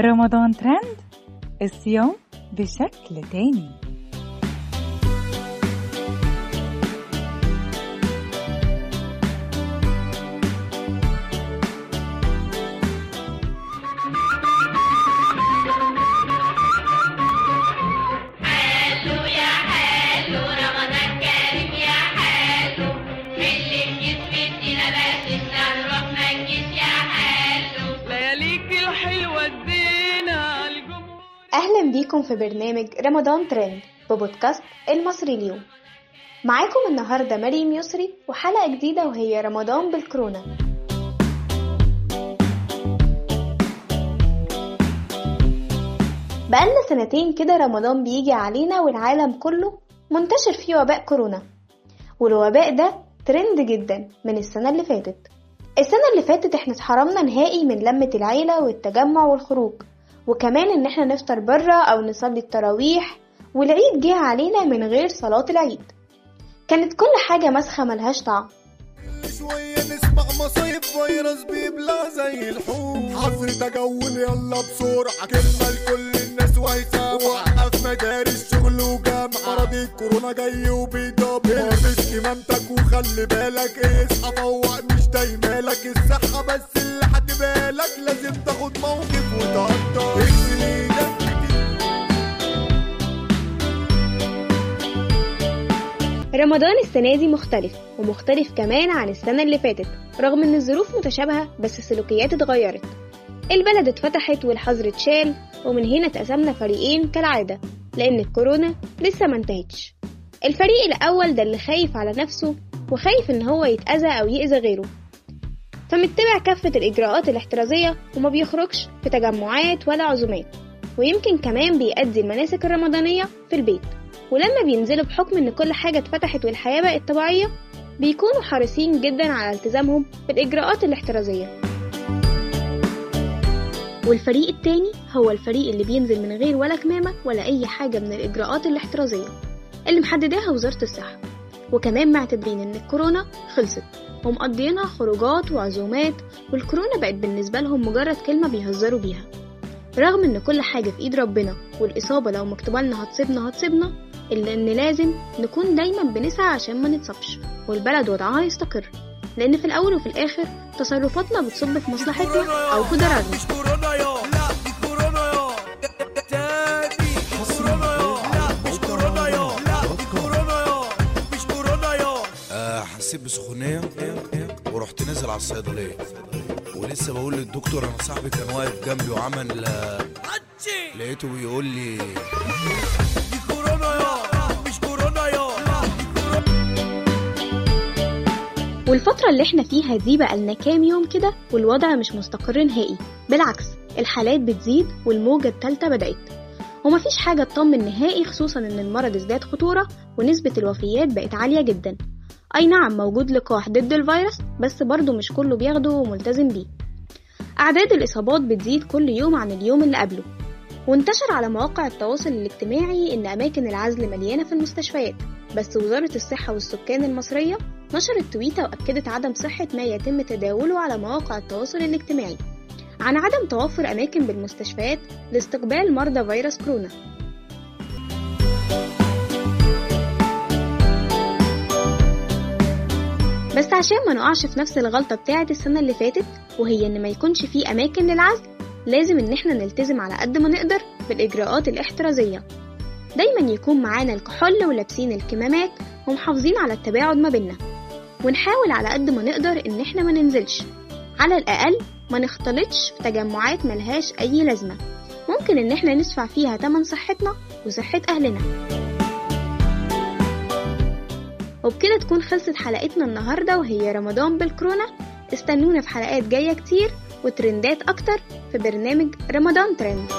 رمضان ترند الصيام بشكل تاني بيكم في برنامج رمضان ترند ببودكاست المصري اليوم معاكم النهاردة مريم يسري وحلقة جديدة وهي رمضان بالكورونا بقالنا سنتين كده رمضان بيجي علينا والعالم كله منتشر فيه وباء كورونا والوباء ده ترند جدا من السنة اللي فاتت السنة اللي فاتت إحنا اتحرمنا نهائي من لمة العيلة والتجمع والخروج وكمان إن إحنا نفطر برا أو نصلي التراويح والعيد جه علينا من غير صلاة العيد. كانت كل حاجة مسخة ملهاش طعم. شوية نسمع مصايب فيروس بيبلع زي الحوت. حظر تجول يلا بسرعة كلمة لكل الناس وهيسامع وقف مدارس شغل وجامعة. مرض الكورونا جاي وبيدبر. البس كمامتك وخلي بالك اصحى فوق مش دايمالك. الصحة بس رمضان السنة دي مختلف ومختلف كمان عن السنة اللي فاتت رغم إن الظروف متشابهة بس السلوكيات اتغيرت. البلد اتفتحت والحظر اتشال ومن هنا اتقسمنا فريقين كالعادة لأن الكورونا لسه ما انتهتش. الفريق الأول ده اللي خايف على نفسه وخايف إن هو يتأذى أو يأذى غيره. فمتبع كافة الإجراءات الاحترازية وما بيخرجش في تجمعات ولا عزومات ويمكن كمان بيأدي المناسك الرمضانية في البيت. ولما بينزلوا بحكم إن كل حاجة اتفتحت والحياة بقت طبيعية بيكونوا حريصين جدا على التزامهم بالإجراءات الاحترازية. والفريق التاني هو الفريق اللي بينزل من غير ولا كمامة ولا أي حاجة من الإجراءات الاحترازية اللي محدداها وزارة الصحة. وكمان معتبرين إن الكورونا خلصت ومقضيينها خروجات وعزومات والكورونا بقت بالنسبة لهم مجرد كلمة بيهزروا بيها. رغم إن كل حاجة في إيد ربنا والإصابة لو مكتوبة لنا هتصيبنا هتصيبنا إلا إن لازم نكون دايما بنسعى عشان ما نتصابش والبلد وضعها يستقر. لأن في الأول وفي الآخر تصرفاتنا بتصب في مصلحتنا أو يا آه، حسيت بسخونية ورحت نازل على الصيدلية. ولسه بقول للدكتور أنا صاحبي كان واقف جنبي وعمل آه، لقيته بيقول لي دي كورونا يا مش كورونا يا. والفترة اللي إحنا فيها دي بقالنا كام يوم كده والوضع مش مستقر نهائي. بالعكس الحالات بتزيد والموجة التالتة بدأت. ومفيش حاجة تطمن نهائي خصوصا إن المرض ازداد خطورة ونسبة الوفيات بقت عالية جدا. أي نعم موجود لقاح ضد الفيروس بس برضه مش كله بياخده وملتزم بيه. أعداد الإصابات بتزيد كل يوم عن اليوم اللي قبله وانتشر على مواقع التواصل الاجتماعي إن أماكن العزل مليانة في المستشفيات بس وزارة الصحة والسكان المصرية نشرت تويتة وأكدت عدم صحة ما يتم تداوله على مواقع التواصل الاجتماعي عن عدم توفر أماكن بالمستشفيات لاستقبال مرضى فيروس كورونا. بس عشان ما نقعش في نفس الغلطة بتاعة السنة اللي فاتت وهي إن ما يكونش فيه أماكن للعزل لازم إن إحنا نلتزم على قد ما نقدر بالإجراءات الاحترازية. دايما يكون معانا الكحول ولابسين الكمامات ومحافظين على التباعد ما بينا ونحاول على قد ما نقدر إن إحنا ما ننزلش. على الأقل ما نختلطش في تجمعات ملهاش أي لازمة. ممكن إن إحنا ندفع فيها تمن صحتنا وصحة أهلنا. وبكده تكون خلصت حلقتنا النهاردة وهي رمضان بالكورونا. استنونا في حلقات جاية كتير وترندات أكتر في برنامج رمضان ترند.